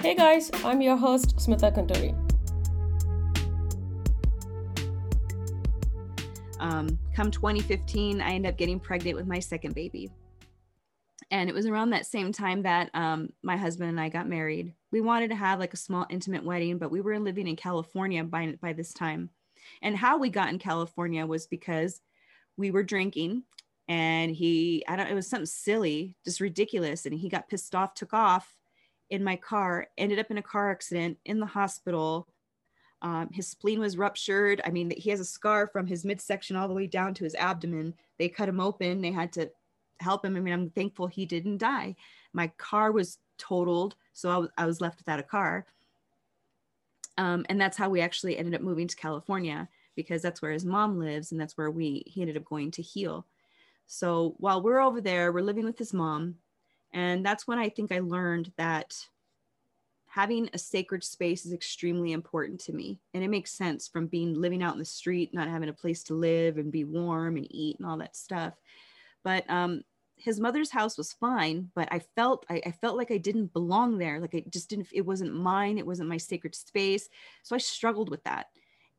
Hey guys, I'm your host, Smitha Gunturi. Um, come 2015, I ended up getting pregnant with my second baby. And it was around that same time that um, my husband and I got married. We wanted to have like a small intimate wedding, but we were living in California by, by this time. And how we got in California was because we were drinking and he, I don't, it was something silly, just ridiculous. And he got pissed off, took off in my car, ended up in a car accident in the hospital. Um, his spleen was ruptured. I mean, he has a scar from his midsection all the way down to his abdomen. They cut him open. They had to help him. I mean, I'm thankful he didn't die. My car was totaled, so I was, I was left without a car. Um, and that's how we actually ended up moving to California because that's where his mom lives and that's where we he ended up going to heal. So while we're over there, we're living with his mom, and that's when I think I learned that having a sacred space is extremely important to me. And it makes sense from being living out in the street, not having a place to live and be warm and eat and all that stuff. But um, his mother's house was fine, but I felt I, I, felt like I didn't belong there. Like I just didn't. It wasn't mine. It wasn't my sacred space. So I struggled with that.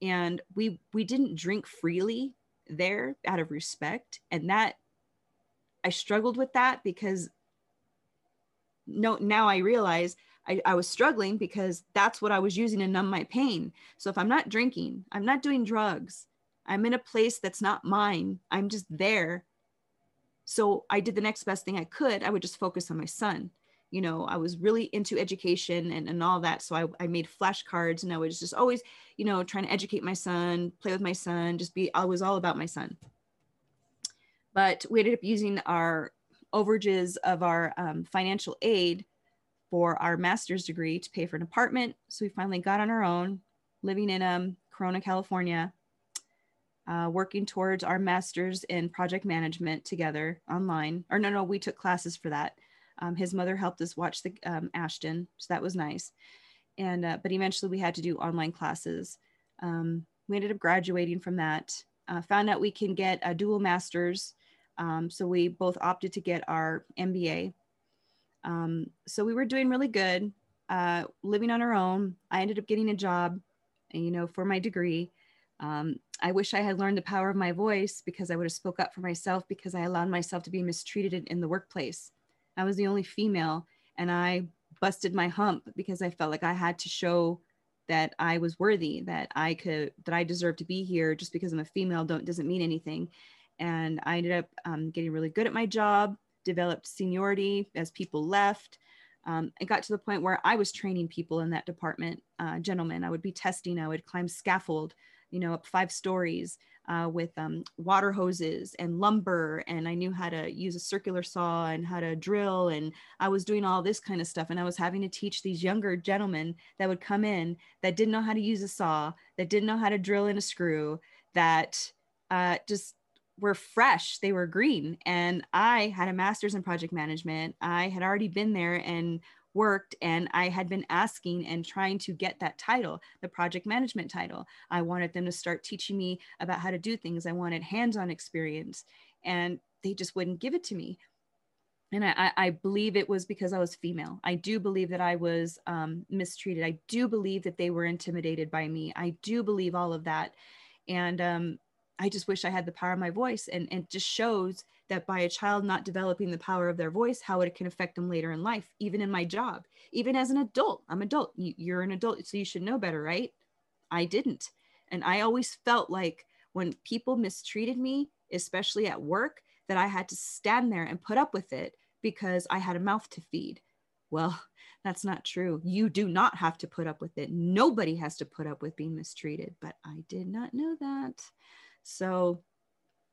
And we we didn't drink freely there out of respect, and that I struggled with that because no now I realize I, I was struggling because that's what I was using to numb my pain. So if I'm not drinking, I'm not doing drugs, I'm in a place that's not mine, I'm just there. So I did the next best thing I could. I would just focus on my son. You know, I was really into education and, and all that. So I, I made flashcards and I was just always, you know, trying to educate my son, play with my son, just be, I was all about my son. But we ended up using our overages of our um, financial aid for our master's degree to pay for an apartment. So we finally got on our own, living in um, Corona, California, uh, working towards our master's in project management together online. Or no, no, we took classes for that. Um, his mother helped us watch the um, Ashton, so that was nice. And uh, but eventually we had to do online classes. Um, we ended up graduating from that. Uh, found out we can get a dual masters, um, so we both opted to get our MBA um, so we were doing really good, uh, living on our own. I ended up getting a job, you know, for my degree. Um, I wish I had learned the power of my voice because I would have spoke up for myself because I allowed myself to be mistreated in, in the workplace. I was the only female and I busted my hump because I felt like I had to show that I was worthy, that I could, that I deserve to be here just because I'm a female don't doesn't mean anything. And I ended up um, getting really good at my job developed seniority as people left. Um, it got to the point where I was training people in that department, uh, gentlemen. I would be testing, I would climb scaffold, you know, up five stories uh, with um, water hoses and lumber. And I knew how to use a circular saw and how to drill. And I was doing all this kind of stuff. And I was having to teach these younger gentlemen that would come in that didn't know how to use a saw, that didn't know how to drill in a screw, that uh, just were fresh they were green and i had a master's in project management i had already been there and worked and i had been asking and trying to get that title the project management title i wanted them to start teaching me about how to do things i wanted hands-on experience and they just wouldn't give it to me and I, I, believe it was because I was female. I do believe that I was um, mistreated. I do believe that they were intimidated by me. I do believe all of that. And um, I just wish I had the power of my voice. And, and it just shows that by a child not developing the power of their voice, how it can affect them later in life, even in my job, even as an adult. I'm adult. You're an adult, so you should know better, right? I didn't. And I always felt like when people mistreated me, especially at work, that I had to stand there and put up with it because I had a mouth to feed. Well, that's not true. You do not have to put up with it. Nobody has to put up with being mistreated, but I did not know that. So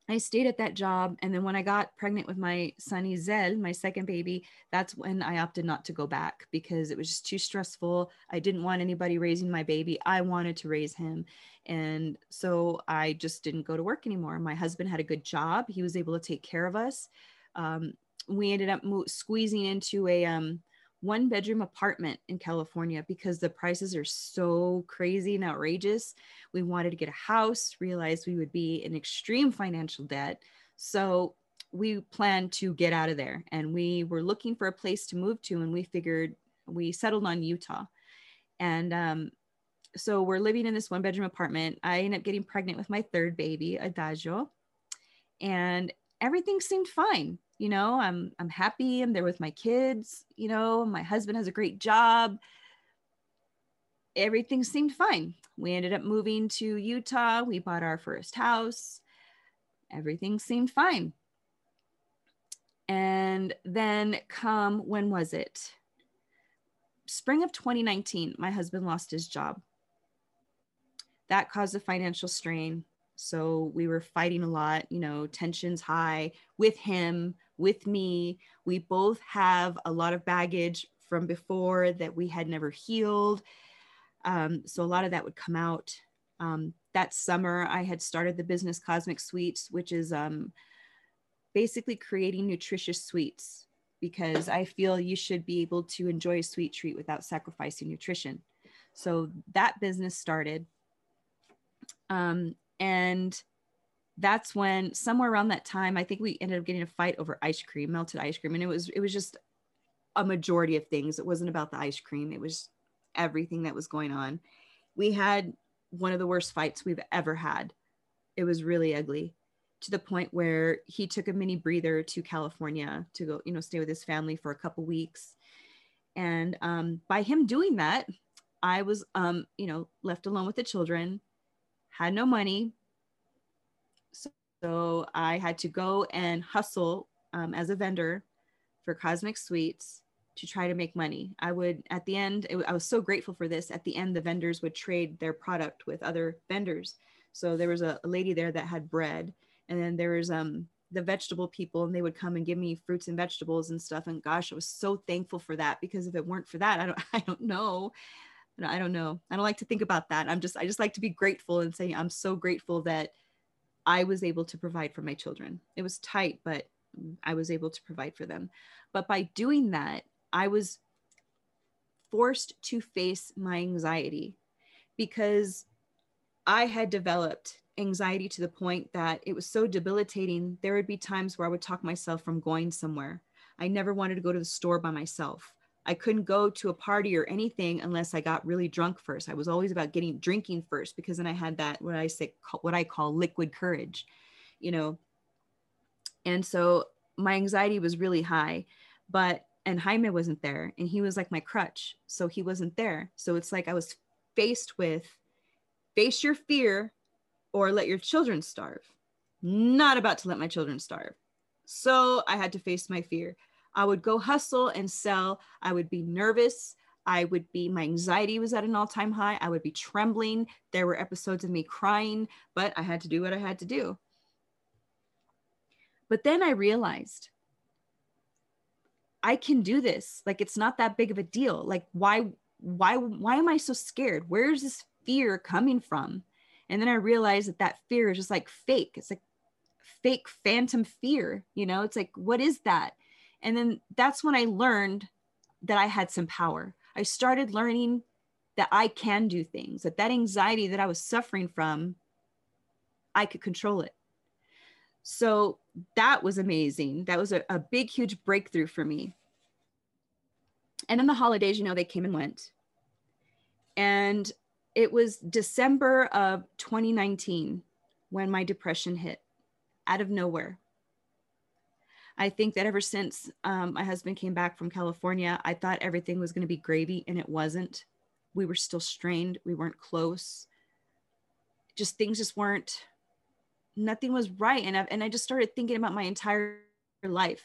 I stayed at that job. And then when I got pregnant with my son Izel, my second baby, that's when I opted not to go back because it was just too stressful. I didn't want anybody raising my baby. I wanted to raise him. And so I just didn't go to work anymore. My husband had a good job, he was able to take care of us. Um, we ended up mo- squeezing into a um, one bedroom apartment in California because the prices are so crazy and outrageous. We wanted to get a house, realized we would be in extreme financial debt. So we planned to get out of there and we were looking for a place to move to and we figured we settled on Utah. And um, so we're living in this one bedroom apartment. I ended up getting pregnant with my third baby, Adagio, and everything seemed fine. You know, I'm I'm happy. I'm there with my kids. You know, my husband has a great job. Everything seemed fine. We ended up moving to Utah. We bought our first house. Everything seemed fine. And then come when was it? Spring of 2019, my husband lost his job that caused a financial strain. So we were fighting a lot, you know, tensions high with him, with me. We both have a lot of baggage from before that we had never healed. Um, so a lot of that would come out. Um, that summer, I had started the business Cosmic Sweets, which is um, basically creating nutritious sweets because I feel you should be able to enjoy a sweet treat without sacrificing nutrition. So that business started. Um, and that's when somewhere around that time, I think we ended up getting a fight over ice cream, melted ice cream. And it was, it was just a majority of things. It wasn't about the ice cream. It was everything that was going on. We had one of the worst fights we've ever had. It was really ugly to the point where he took a mini breather to California to go, you know, stay with his family for a couple weeks. And um, by him doing that, I was, um, you know, left alone with the children had no money. So, I had to go and hustle um, as a vendor for Cosmic Sweets to try to make money. I would, at the end, it, I was so grateful for this. At the end, the vendors would trade their product with other vendors. So there was a, a lady there that had bread, and then there was um, the vegetable people, and they would come and give me fruits and vegetables and stuff. And gosh, I was so thankful for that because if it weren't for that, I don't, I don't know I don't know. I don't like to think about that. I'm just, I just like to be grateful and say, I'm so grateful that I was able to provide for my children. It was tight, but I was able to provide for them. But by doing that, I was forced to face my anxiety because I had developed anxiety to the point that it was so debilitating. There would be times where I would talk myself from going somewhere. I never wanted to go to the store by myself. I couldn't go to a party or anything unless I got really drunk first. I was always about getting drinking first because then I had that what I say what I call liquid courage, you know. And so my anxiety was really high, but and Jaime wasn't there and he was like my crutch, so he wasn't there. So it's like I was faced with face your fear or let your children starve. Not about to let my children starve. So I had to face my fear. I would go hustle and sell. I would be nervous. I would be, my anxiety was at an all time high. I would be trembling. There were episodes of me crying, but I had to do what I had to do. But then I realized I can do this. Like it's not that big of a deal. Like why why why am I so scared? Where's this fear coming from? And then I realized that that fear is just like fake. It's like fake phantom fear, you know? It's like what is that? And then that's when I learned that I had some power. I started learning that I can do things, that that anxiety that I was suffering from, I could control it. So that was amazing. That was a, a big, huge breakthrough for me. And then the holidays, you know, they came and went. And it was December of 2019 when my depression hit out of nowhere. I think that ever since um, my husband came back from California, I thought everything was going to be gravy, and it wasn't. We were still strained. We weren't close. Just things just weren't. Nothing was right, and I, and I just started thinking about my entire life.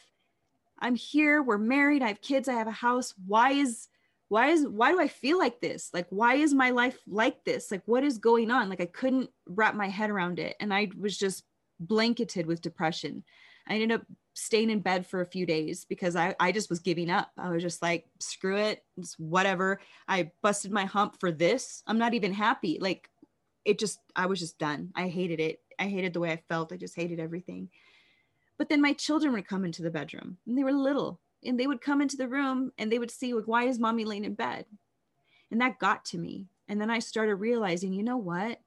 I'm here. We're married. I have kids. I have a house. Why is why is why do I feel like this? Like why is my life like this? Like what is going on? Like I couldn't wrap my head around it, and I was just blanketed with depression. I ended up staying in bed for a few days because I, I just was giving up. I was just like, screw it, it's whatever. I busted my hump for this. I'm not even happy. Like it just, I was just done. I hated it. I hated the way I felt. I just hated everything. But then my children would come into the bedroom and they were little and they would come into the room and they would see, like, why is mommy laying in bed? And that got to me. And then I started realizing, you know what?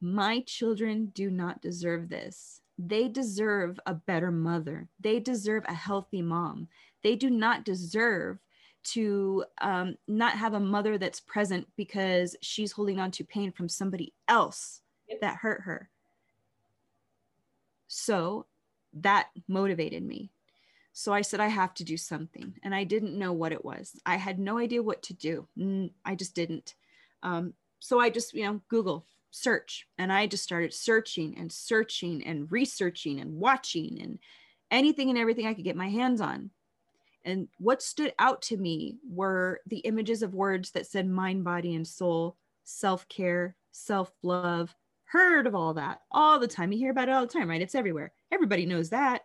My children do not deserve this they deserve a better mother. They deserve a healthy mom. They do not deserve to um, not have a mother that's present because she's holding on to pain from somebody else yep. that hurt her. So that motivated me. So I said, I have to do something. And I didn't know what it was. I had no idea what to do. I just didn't. Um, so I just, you know, Google search. And I just started searching and searching and researching and watching and anything and everything I could get my hands on. And what stood out to me were the images of words that said mind, body, and soul, self care, self love. Heard of all that all the time. You hear about it all the time, right? It's everywhere. Everybody knows that.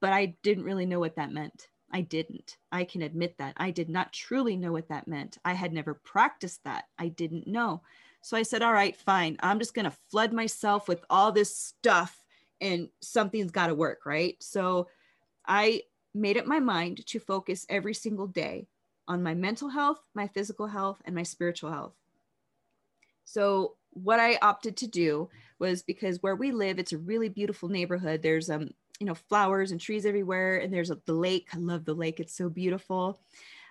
But I didn't really know what that meant. I didn't. I can admit that. I did not truly know what that meant. I had never practiced that. I didn't know. So I said, all right, fine. I'm just going to flood myself with all this stuff and something's got to work, right? So I made up my mind to focus every single day on my mental health, my physical health, and my spiritual health. So what I opted to do was because where we live, it's a really beautiful neighborhood. There's um, you know, flowers and trees everywhere, and there's a, the lake. I love the lake; it's so beautiful.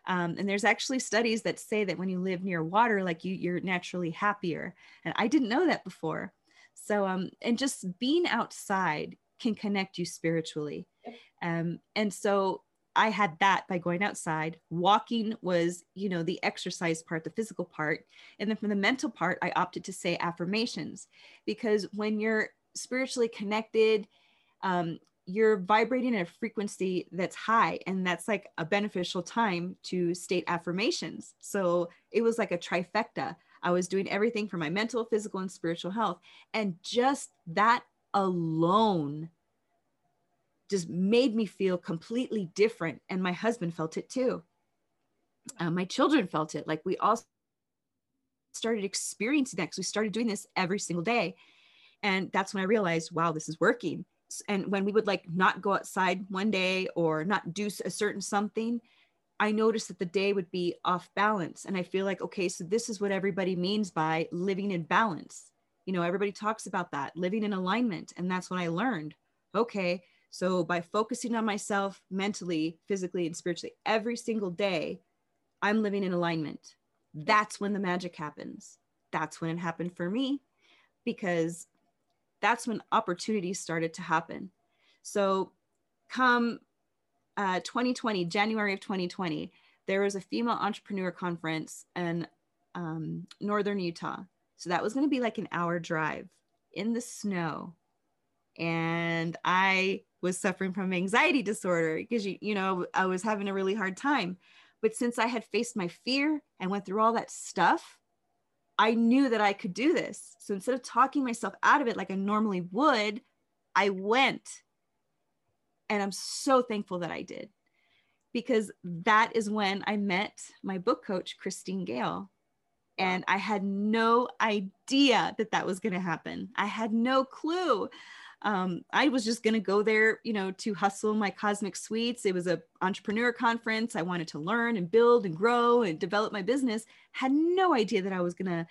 Um, and there's actually studies that say that when you live near water, like you, you're naturally happier. And I didn't know that before. So, um, and just being outside can connect you spiritually. Um, and so I had that by going outside. Walking was, you know, the exercise part, the physical part. And then from the mental part, I opted to say affirmations because when you're spiritually connected, um, you're vibrating at a frequency that's high and that's like a beneficial time to state affirmations so it was like a trifecta i was doing everything for my mental physical and spiritual health and just that alone just made me feel completely different. And my husband felt it too. Uh, my children felt it. Like we all started experiencing that because we started doing this every single day. And that's when I realized, wow, this is working. And when we would like not go outside one day or not do a certain something, I noticed that the day would be off balance. And I feel like, okay, so this is what everybody means by living in balance. You know, everybody talks about that, living in alignment. And that's when I learned, okay, so by focusing on myself mentally, physically, and spiritually every single day, I'm living in alignment. That's when the magic happens. That's when it happened for me because that's when opportunities started to happen. So come uh, 2020, January of 2020, there was a female entrepreneur conference in um, Northern Utah. So that was going to be like an hour drive in the snow. And I was suffering from anxiety disorder because you you know I was having a really hard time. But since I had faced my fear and went through all that stuff, I knew that I could do this. So instead of talking myself out of it like I normally would, I went. And I'm so thankful that I did because that is when I met my book coach, Christine Gale. And I had no idea that that was going to happen. I had no clue um, I was just going to go there, you know, to hustle my cosmic sweets. It was a entrepreneur conference. I wanted to learn and build and grow and develop my business. Had no idea that I was going to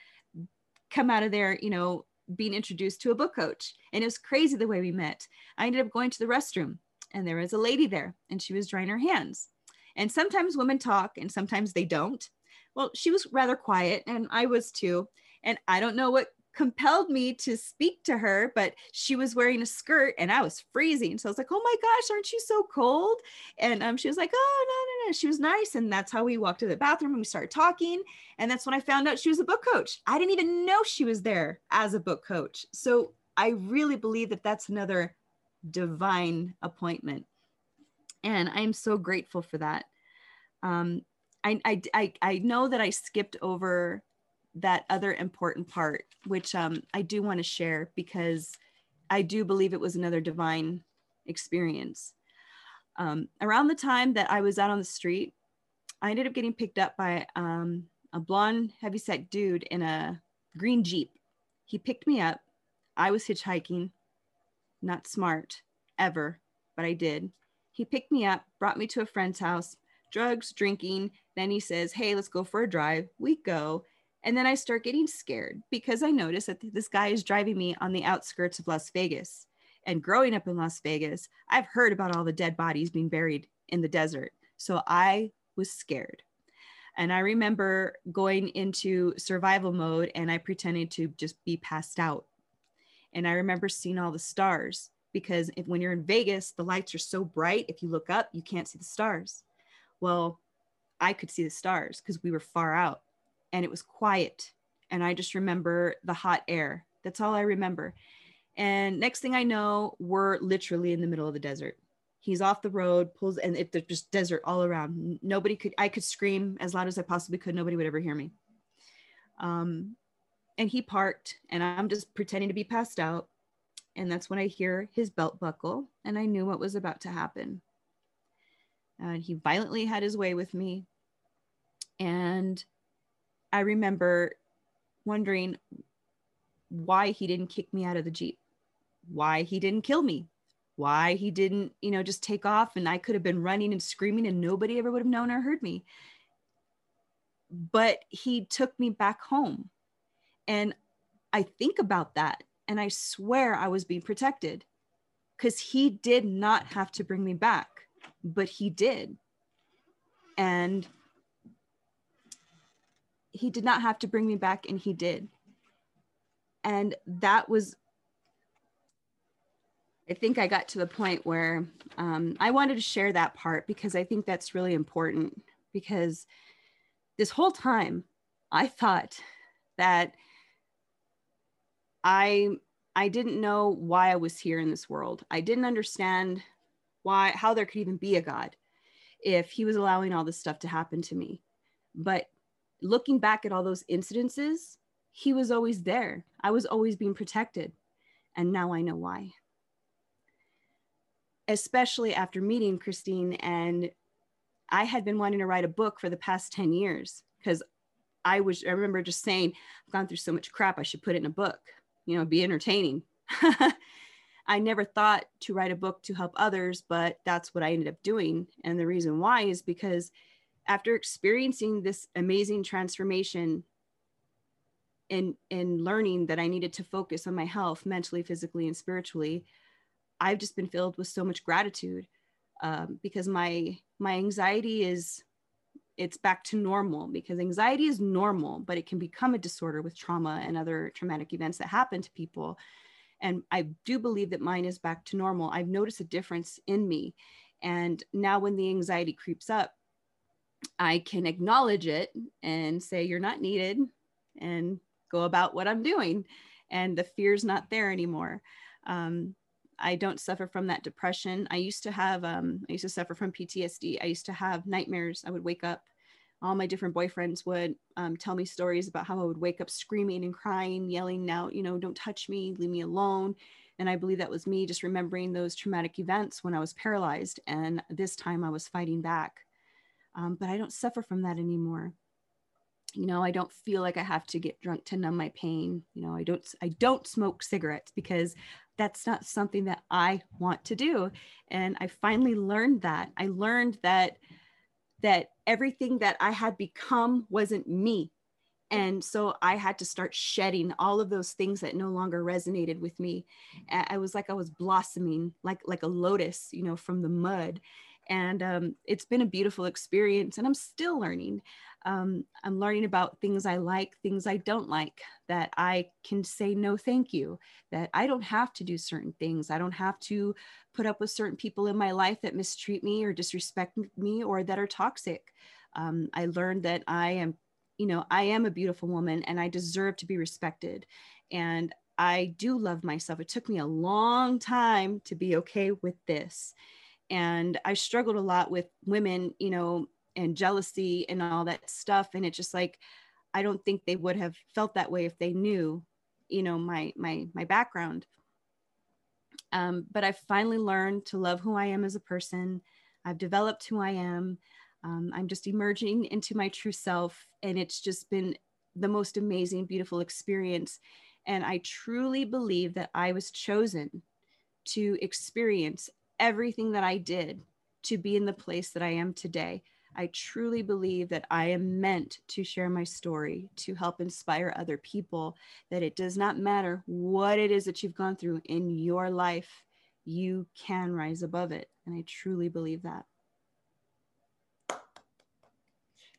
come out of there, you know, being introduced to a book coach. And it was crazy the way we met. I ended up going to the restroom and there was a lady there and she was drying her hands. And sometimes women talk and sometimes they don't. Well, she was rather quiet and I was too. And I don't know what compelled me to speak to her, but she was wearing a skirt and I was freezing. So I was like, oh my gosh, aren't you so cold? And um, she was like, oh, no, no, no. She was nice. And that's how we walked to the bathroom and we started talking. And that's when I found out she was a book coach. I didn't even know she was there as a book coach. So I really believe that that's another divine appointment. And I'm so grateful for that. Um, I, I, I, I know that I skipped over that other important part, which um, I do want to share because I do believe it was another divine experience. Um, around the time that I was out on the street, I ended up getting picked up by um, a blonde, heavyset dude in a green Jeep. He picked me up. I was hitchhiking, not smart ever, but I did. He picked me up, brought me to a friend's house, drugs, drinking. Then he says, Hey, let's go for a drive. We go. And then I start getting scared because I notice that this guy is driving me on the outskirts of Las Vegas. And growing up in Las Vegas, I've heard about all the dead bodies being buried in the desert. So I was scared. And I remember going into survival mode and I pretended to just be passed out. And I remember seeing all the stars because if, when you're in Vegas, the lights are so bright. If you look up, you can't see the stars. Well, I could see the stars because we were far out and it was quiet. And I just remember the hot air. That's all I remember. And next thing I know, we're literally in the middle of the desert. He's off the road, pulls, and it, there's just desert all around. Nobody could, I could scream as loud as I possibly could. Nobody would ever hear me. Um, and he parked, and I'm just pretending to be passed out. And that's when I hear his belt buckle, and I knew what was about to happen. And he violently had his way with me. And I remember wondering why he didn't kick me out of the Jeep, why he didn't kill me, why he didn't, you know, just take off and I could have been running and screaming and nobody ever would have known or heard me. But he took me back home. And I think about that and I swear I was being protected because he did not have to bring me back, but he did. And he did not have to bring me back and he did. And that was i think i got to the point where um, i wanted to share that part because i think that's really important because this whole time i thought that i i didn't know why i was here in this world. I didn't understand why how there could even be a god if he was allowing all this stuff to happen to me. But looking back at all those incidences he was always there. I was always being protected. And now I know why. Especially after meeting Christine, and I had been wanting to write a book for the past 10 years because I was, I remember just saying, I've gone through so much crap, I should put it in a book, you know, be entertaining. I never thought to write a book to help others, but that's what I ended up doing. And the reason why is because after experiencing this amazing transformation and in learning that I needed to focus on my health mentally, physically, and spiritually, I've just been filled with so much gratitude um, because my my anxiety is it's back to normal because anxiety is normal, but it can become a disorder with trauma and other traumatic events that happen to people. And I do believe that mine is back to normal. I've noticed a difference in me. And now when the anxiety creeps up, I can acknowledge it and say, You're not needed. And go about what I'm doing. And the fear's not there anymore. Um, I don't suffer from that depression. I used to have, um, I used to suffer from PTSD. I used to have nightmares. I would wake up. All my different boyfriends would um, tell me stories about how I would wake up screaming and crying, yelling out, you know, don't touch me, leave me alone. And I believe that was me just remembering those traumatic events when I was paralyzed. And this time I was fighting back. Um, but I don't suffer from that anymore. You know i don't feel like i have to get drunk to numb my pain. You know i don't i don't smoke cigarettes because that's not something that i want to do. And i finally learned that. I learned that that everything that i had become wasn't me. And so i had to start shedding all of those things that no longer resonated with me. I was like i was blossoming like like a lotus you know from the mud and um, it's been a beautiful experience and i'm still learning um, I'm learning about things I like, things I don't like, that I can say no, thank you, that I don't have to do certain things. I don't have to put up with certain people in my life that mistreat me or disrespect me or that are toxic. Um, I learned that I am, you know, I am a beautiful woman and I deserve to be respected. And I do love myself. It took me a long time to be okay with this. And I struggled a lot with women, you know, and jealousy and all that stuff. And it's just like i don't think they would have felt that way if they knew you know my my my background. Um, but i finally learned to love who i am as a person. I've developed who i am. Um, i'm just emerging into my true self and it's just been the most amazing beautiful experience. And i truly believe that i was chosen to experience everything that i did to be in the place that i am today I truly believe that I am meant to share my story to help inspire other people that it does not matter what it is that you've gone through in your life, you can rise above it. And I truly believe that.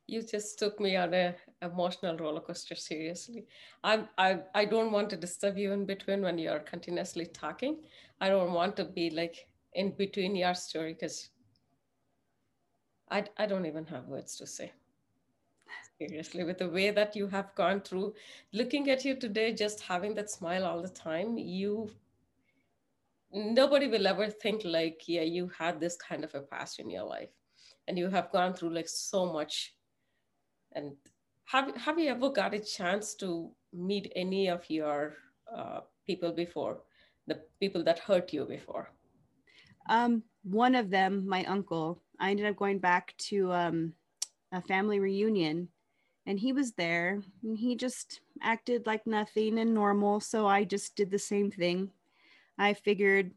you just took me on a emotional roller coaster seriously I'm, i i don't want to disturb you in between when you're continuously talking i don't want to be like in between your story because I, I don't even have words to say. Seriously with the way that you have gone through looking at you today just having that smile all the time you nobody will ever think like yeah you had this kind of a past in your life. And you have gone through like so much. And have have you ever got a chance to meet any of your uh, people before, the people that hurt you before? Um, one of them, my uncle. I ended up going back to um, a family reunion, and he was there. And he just acted like nothing and normal. So I just did the same thing. I figured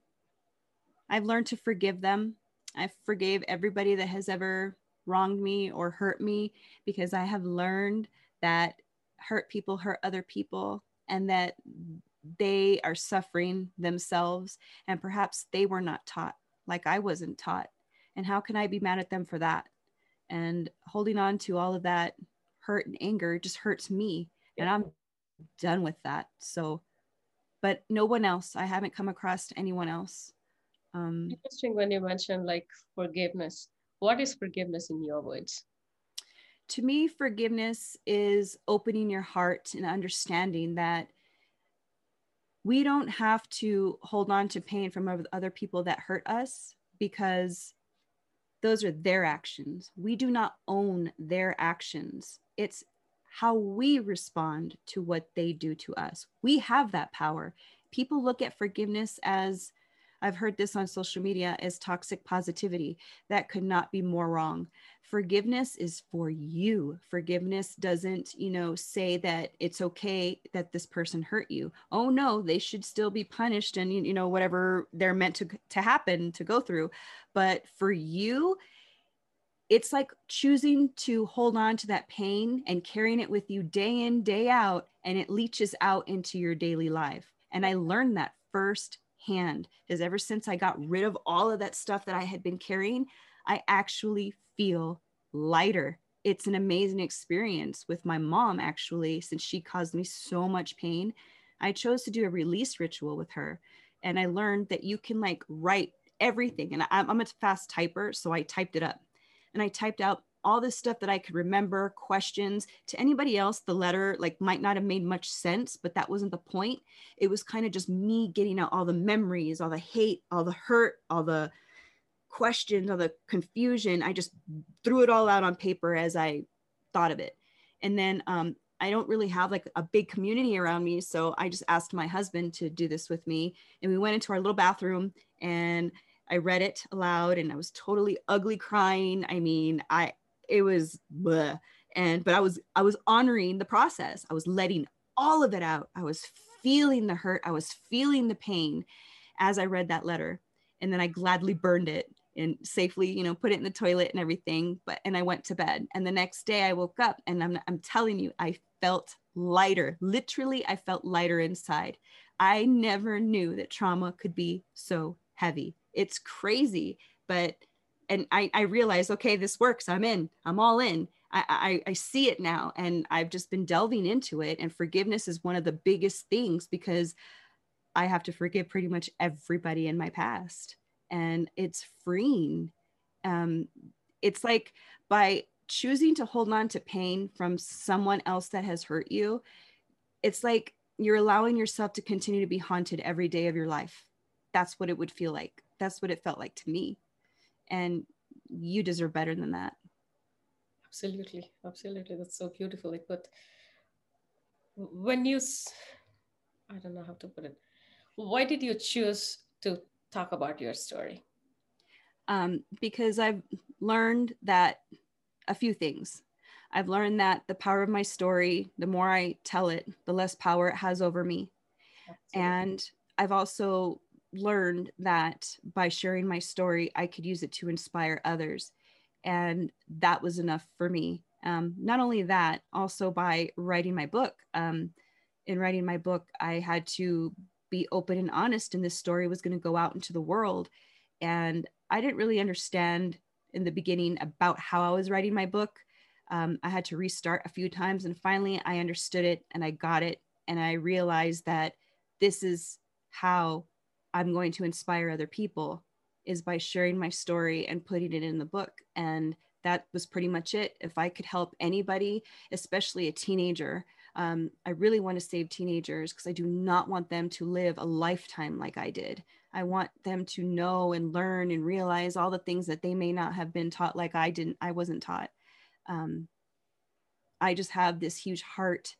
I've learned to forgive them. I forgave everybody that has ever wronged me or hurt me because I have learned that hurt people hurt other people and that they are suffering themselves and perhaps they were not taught like I wasn't taught. And how can I be mad at them for that? And holding on to all of that hurt and anger just hurts me. And I'm done with that. So, but no one else, I haven't come across anyone else. Um, Interesting when you mentioned like forgiveness what is forgiveness in your words? To me, forgiveness is opening your heart and understanding that we don't have to hold on to pain from other people that hurt us because those are their actions. We do not own their actions. It's how we respond to what they do to us. We have that power. People look at forgiveness as I've heard this on social media as toxic positivity. That could not be more wrong. Forgiveness is for you. Forgiveness doesn't, you know, say that it's okay that this person hurt you. Oh no, they should still be punished and you know whatever they're meant to to happen to go through. But for you, it's like choosing to hold on to that pain and carrying it with you day in, day out, and it leaches out into your daily life. And I learned that first hand is ever since I got rid of all of that stuff that I had been carrying, I actually feel lighter. It's an amazing experience with my mom, actually, since she caused me so much pain. I chose to do a release ritual with her. And I learned that you can like write everything. And I'm, I'm a fast typer, so I typed it up. And I typed out all this stuff that I could remember, questions. To anybody else, the letter like might not have made much sense, but that wasn't the point. It was kind of just me getting out all the memories, all the hate, all the hurt, all the questions, all the confusion. I just threw it all out on paper as I thought of it. And then um, I don't really have like a big community around me. So I just asked my husband to do this with me. And we went into our little bathroom and I read it aloud and I was totally ugly crying. I mean, I it was bleh. and but I was I was honoring the process. I was letting all of it out. I was feeling the hurt. I was feeling the pain as I read that letter. And then I gladly burned it and safely, you know, put it in the toilet and everything. But and I went to bed. And the next day I woke up and I'm I'm telling you, I felt lighter. Literally, I felt lighter inside. I never knew that trauma could be so heavy. It's crazy, but and I, I realized, okay, this works. I'm in. I'm all in. I, I, I see it now, and I've just been delving into it. And forgiveness is one of the biggest things because I have to forgive pretty much everybody in my past, and it's freeing. Um, it's like by choosing to hold on to pain from someone else that has hurt you, it's like you're allowing yourself to continue to be haunted every day of your life. That's what it would feel like. That's what it felt like to me and you deserve better than that. Absolutely. Absolutely. That's so beautifully put when you i don't know how to put it. Why did you choose to talk about your story? Um, because i've learned that a few things. I've learned that the power of my story the more i tell it the less power it has over me. Absolutely. and i've also learned that by sharing my story, I could use it to inspire others. And that was enough for me. Um, not only that, also by writing my book. Um, in writing my book, I had to be open and honest, and this story was going to go out into the world. And I didn't really understand in the beginning about how I was writing my book. Um, I had to restart a few times, and finally I understood it and I got it. And I realized that this is how I'm going to inspire other people is by sharing my story and putting it in the book. And that was pretty much it. If I could help anybody, especially a teenager, um, I really want to save teenagers because I do not want them to live a lifetime like I did. I want them to know and learn and realize all the things that they may not have been taught like I didn't, I wasn't taught. Um, I just have this huge heart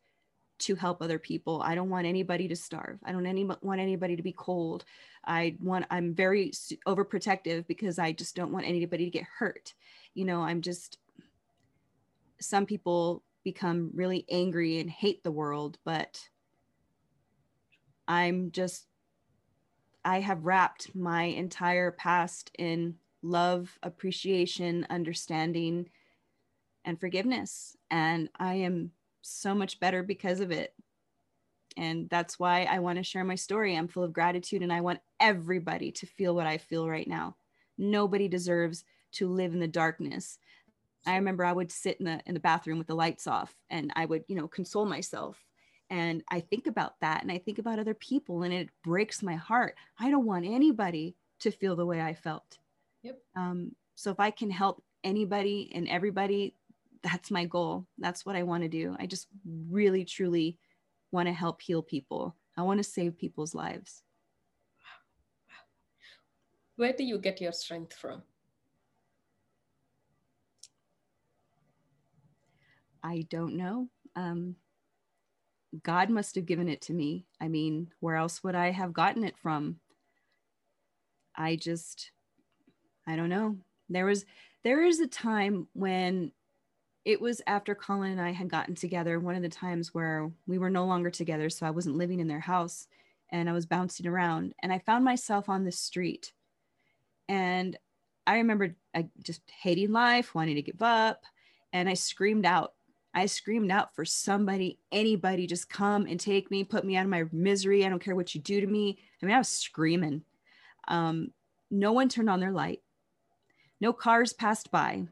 to help other people. I don't want anybody to starve. I don't any, want anybody to be cold. I want, I'm very overprotective because I just don't want anybody to get hurt. You know, I'm just, some people become really angry and hate the world, but I'm just, I have wrapped my entire past in love, appreciation, understanding, and forgiveness. And I am so much better because of it. And that's why I want to share my story. I'm full of gratitude and I want everybody to feel what I feel right now. Nobody deserves to live in the darkness. I remember I would sit in the in the bathroom with the lights off and I would, you know, console myself. And I think about that and I think about other people and it breaks my heart. I don't want anybody to feel the way I felt. Yep. Um, so if I can help anybody and everybody, that's my goal. That's what I want to do. I just really, truly want to help heal people. I want to save people's lives. Where do you get your strength from? I don't know. Um, God must have given it to me. I mean, where else would I have gotten it from? I just, I don't know. There was, there is a time when it was after Colin and I had gotten together, one of the times where we were no longer together. So I wasn't living in their house and I was bouncing around and I found myself on the street. And I remember I just hating life, wanting to give up. And I screamed out. I screamed out for somebody, anybody, just come and take me, put me out of my misery. I don't care what you do to me. I mean, I was screaming. Um, no one turned on their light. No cars passed by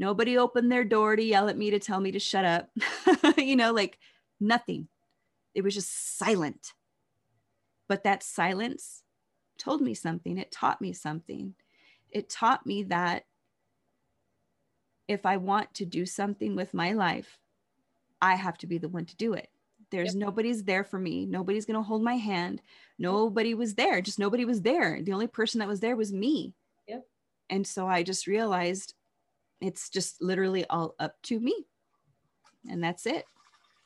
Nobody opened their door to yell at me to tell me to shut up. you know, like nothing. It was just silent. But that silence told me something. It taught me something. It taught me that if I want to do something with my life, I have to be the one to do it. There's yep. nobody's there for me. Nobody's going to hold my hand. Nobody was there. Just nobody was there. The only person that was there was me. Yep. And so I just realized it's just literally all up to me. And that's it.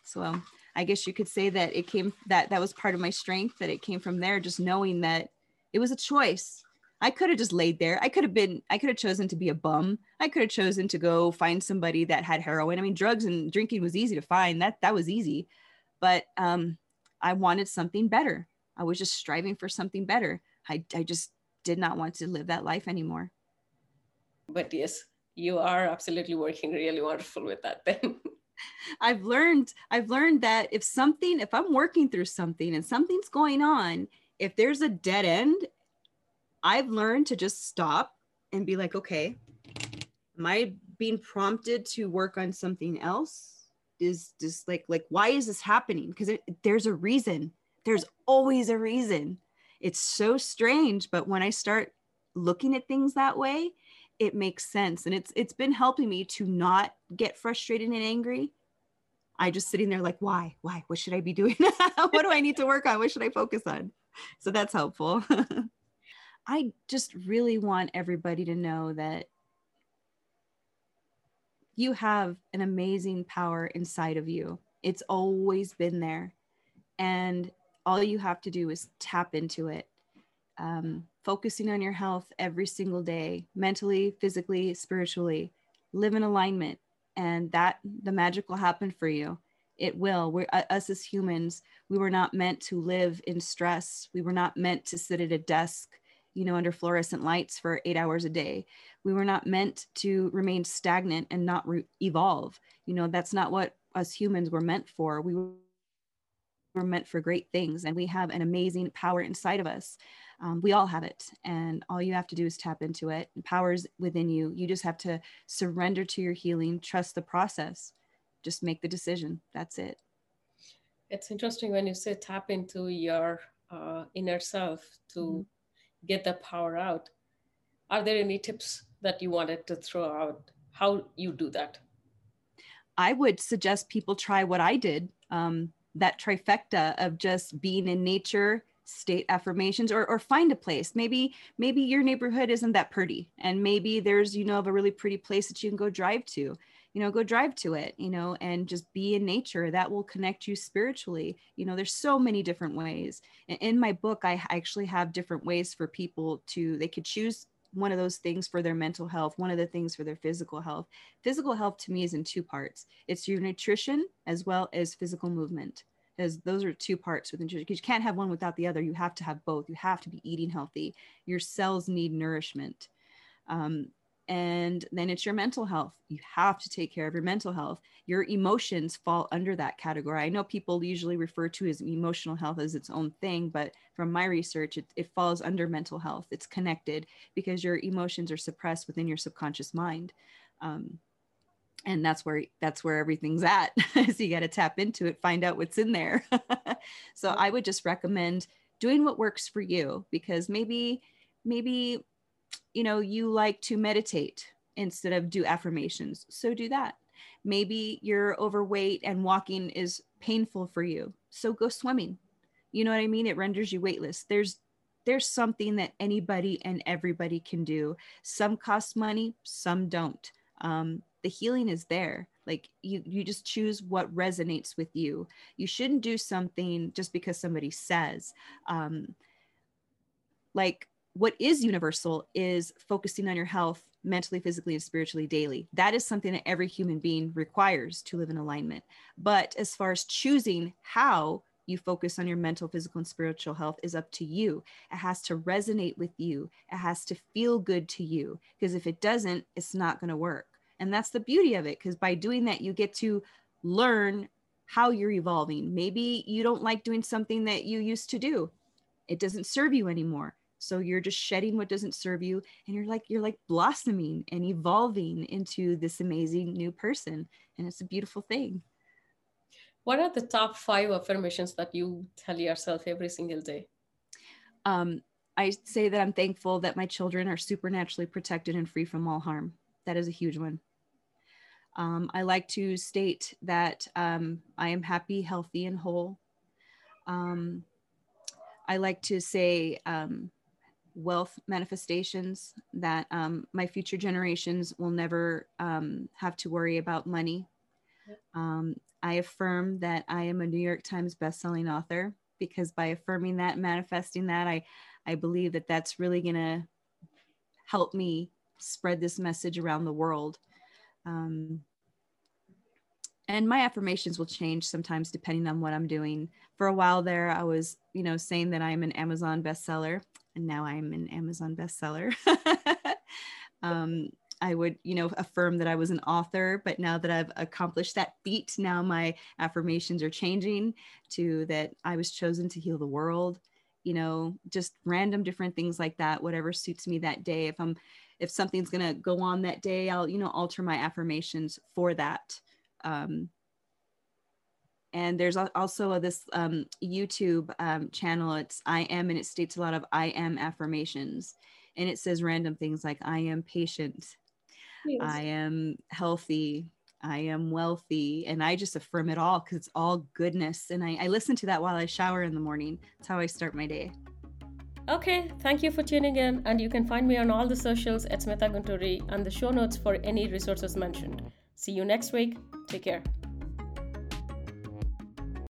So um, i guess you could say that it came that that was part of my strength that it came from there just knowing that it was a choice. I could have just laid there. I could have been i could have chosen to be a bum. I could have chosen to go find somebody that had heroin. I mean drugs and drinking was easy to find. That that was easy. But um i wanted something better. I was just striving for something better. I i just did not want to live that life anymore. But yes you are absolutely working really wonderful with that then. I've learned i've learned that if something if i'm working through something and something's going on if there's a dead end i've learned to just stop and be like okay am i being prompted to work on something else? Is just like like why is this happening? Because there's a reason. There's always a reason. It's so strange but when i start looking at things that way it makes sense. And it's it's been helping me to not get frustrated and angry. I just sitting there like why why what should i be doing? What do i need to work on? What should i focus on? So that's helpful. I just really want everybody to know that you have an amazing power inside of you. It's always been there. And all you have to do is tap into it um, focusing on your health every single day, mentally, physically, spiritually. Live in alignment, and that the magic will happen for you. It will. We're uh, us as humans. We were not meant to live in stress. We were not meant to sit at a desk, you know, under fluorescent lights for eight hours a day. We were not meant to remain stagnant and not re- evolve. You know, that's not what us humans were meant for. We were meant for great things, and we have an amazing power inside of us Um, we all have it, and all you have to do is tap into it. Powers within you. You just have to surrender to your healing, trust the process, just make the decision. That's it. It's interesting when you say tap into your uh, inner self to mm-hmm. get the power out. Are there any tips that you wanted to throw out? How you do that? I would suggest people try what I did. Um, that trifecta of just being in nature, state affirmations, or or find a place. Maybe maybe your neighborhood isn't that pretty, and maybe there's you know of a really pretty place that you can go drive to. You know, go drive to it. You know, and just be in nature. That will connect you spiritually. You know, there's so many different ways. In my book, I actually have different ways for people to they could choose one of those things for their mental health, one of the things for their physical health. Physical health to me is in two parts it's your nutrition as well as physical movement. As those are two parts with nutrition because you can't have one without the other. You have to have both. You have to be eating healthy. Your cells need nourishment. Um, and then it's your mental health you have to take care of your mental health your emotions fall under that category i know people usually refer to as emotional health as its own thing but from my research it, it falls under mental health it's connected because your emotions are suppressed within your subconscious mind um, and that's where that's where everything's at so you got to tap into it find out what's in there so i would just recommend doing what works for you because maybe maybe you know, you like to meditate instead of do affirmations. So do that. Maybe you're overweight and walking is painful for you. So go swimming. You know what I mean? It renders you weightless. There's there's something that anybody and everybody can do. Some cost money, some don't. Um, the healing is there. Like you, you just choose what resonates with you. You shouldn't do something just because somebody says. Um, like what is universal is focusing on your health mentally, physically, and spiritually daily. That is something that every human being requires to live in alignment. But as far as choosing how you focus on your mental, physical, and spiritual health is up to you. It has to resonate with you, it has to feel good to you. Because if it doesn't, it's not going to work. And that's the beauty of it. Because by doing that, you get to learn how you're evolving. Maybe you don't like doing something that you used to do, it doesn't serve you anymore. So you're just shedding what doesn't serve you and you're like you're like blossoming and evolving into this amazing new person. And it's a beautiful thing. What are the top five affirmations that you tell yourself every single day? Um, i say that i'm thankful that my children are supernaturally protected and free from all harm. That is a huge one um, i like to state that um, i am happy healthy and whole um, I like to say um, wealth manifestations that um, my future generations will never um, have to worry about money. Um, I affirm that I am a New York Times bestselling author because by affirming that, manifesting that, I, I believe that that's really going to help me spread this message around the world. Um, and my affirmations will change sometimes depending on what I'm doing. For a while there, I was, you know, saying that I'm an Amazon bestseller and now I'm an Amazon bestseller. um, I would, you know, affirm that I was an author, but now that I've accomplished that feat, now my affirmations are changing to that I was chosen to heal the world. You know, just random different things like that, whatever suits me that day. If I'm, if something's gonna go on that day, I'll, you know, alter my affirmations for that. Um, and there's also this um, YouTube um, channel. It's I am, and it states a lot of I am affirmations, and it says random things like I am patient, yes. I am healthy, I am wealthy, and I just affirm it all because it's all goodness. And I, I listen to that while I shower in the morning. That's how I start my day. Okay, thank you for tuning in, and you can find me on all the socials at Smitha Gunturi and the show notes for any resources mentioned. See you next week. Take care.